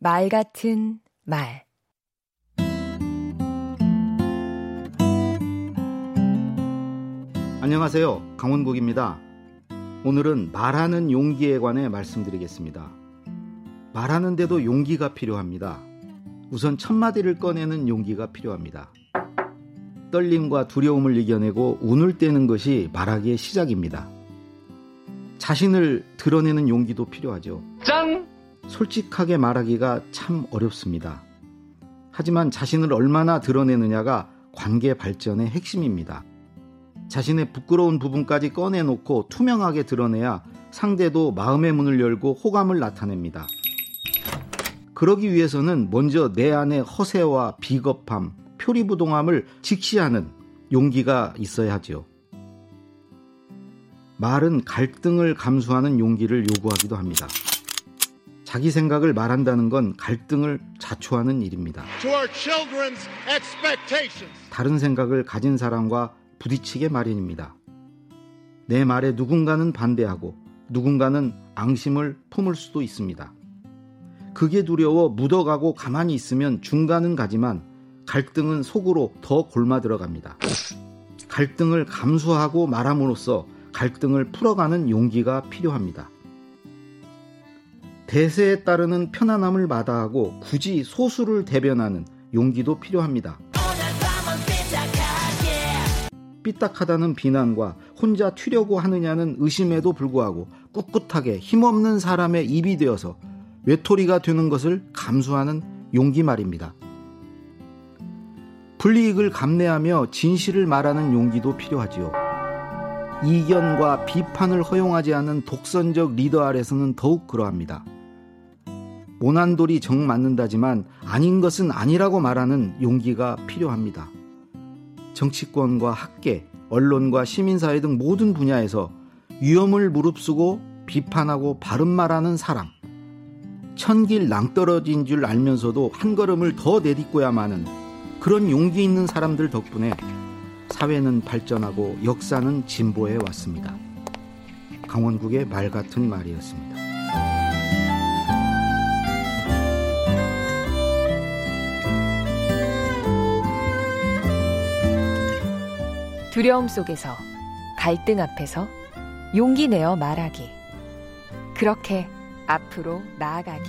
말 같은 말 안녕하세요. 강원국입니다. 오늘은 말하는 용기에 관해 말씀드리겠습니다. 말하는데도 용기가 필요합니다. 우선 첫 마디를 꺼내는 용기가 필요합니다. 떨림과 두려움을 이겨내고 운을 떼는 것이 말하기의 시작입니다. 자신을 드러내는 용기도 필요하죠. 짠! 솔직하게 말하기가 참 어렵습니다. 하지만 자신을 얼마나 드러내느냐가 관계 발전의 핵심입니다. 자신의 부끄러운 부분까지 꺼내놓고 투명하게 드러내야 상대도 마음의 문을 열고 호감을 나타냅니다. 그러기 위해서는 먼저 내 안의 허세와 비겁함, 표리부동함을 직시하는 용기가 있어야 하지요. 말은 갈등을 감수하는 용기를 요구하기도 합니다. 자기 생각을 말한다는 건 갈등을 자초하는 일입니다. 다른 생각을 가진 사람과 부딪히게 마련입니다. 내 말에 누군가는 반대하고 누군가는 앙심을 품을 수도 있습니다. 그게 두려워 묻어가고 가만히 있으면 중간은 가지만 갈등은 속으로 더 골마 들어갑니다. 갈등을 감수하고 말함으로써 갈등을 풀어가는 용기가 필요합니다. 대세에 따르는 편안함을 마다하고 굳이 소수를 대변하는 용기도 필요합니다. 삐딱하다는 비난과 혼자 튀려고 하느냐는 의심에도 불구하고 꿋꿋하게 힘없는 사람의 입이 되어서 외톨이가 되는 것을 감수하는 용기 말입니다. 불이익을 감내하며 진실을 말하는 용기도 필요하지요. 이견과 비판을 허용하지 않는 독선적 리더 아래서는 더욱 그러합니다. 모난돌이 정 맞는다지만 아닌 것은 아니라고 말하는 용기가 필요합니다. 정치권과 학계, 언론과 시민사회 등 모든 분야에서 위험을 무릅쓰고 비판하고 바른 말하는 사람. 천길 낭떠러진 줄 알면서도 한 걸음을 더 내딛고야마는 그런 용기 있는 사람들 덕분에 사회는 발전하고 역사는 진보해 왔습니다. 강원국의 말 같은 말이었습니다. 두려움 속에서 갈등 앞에서 용기 내어 말하기. 그렇게 앞으로 나아가기.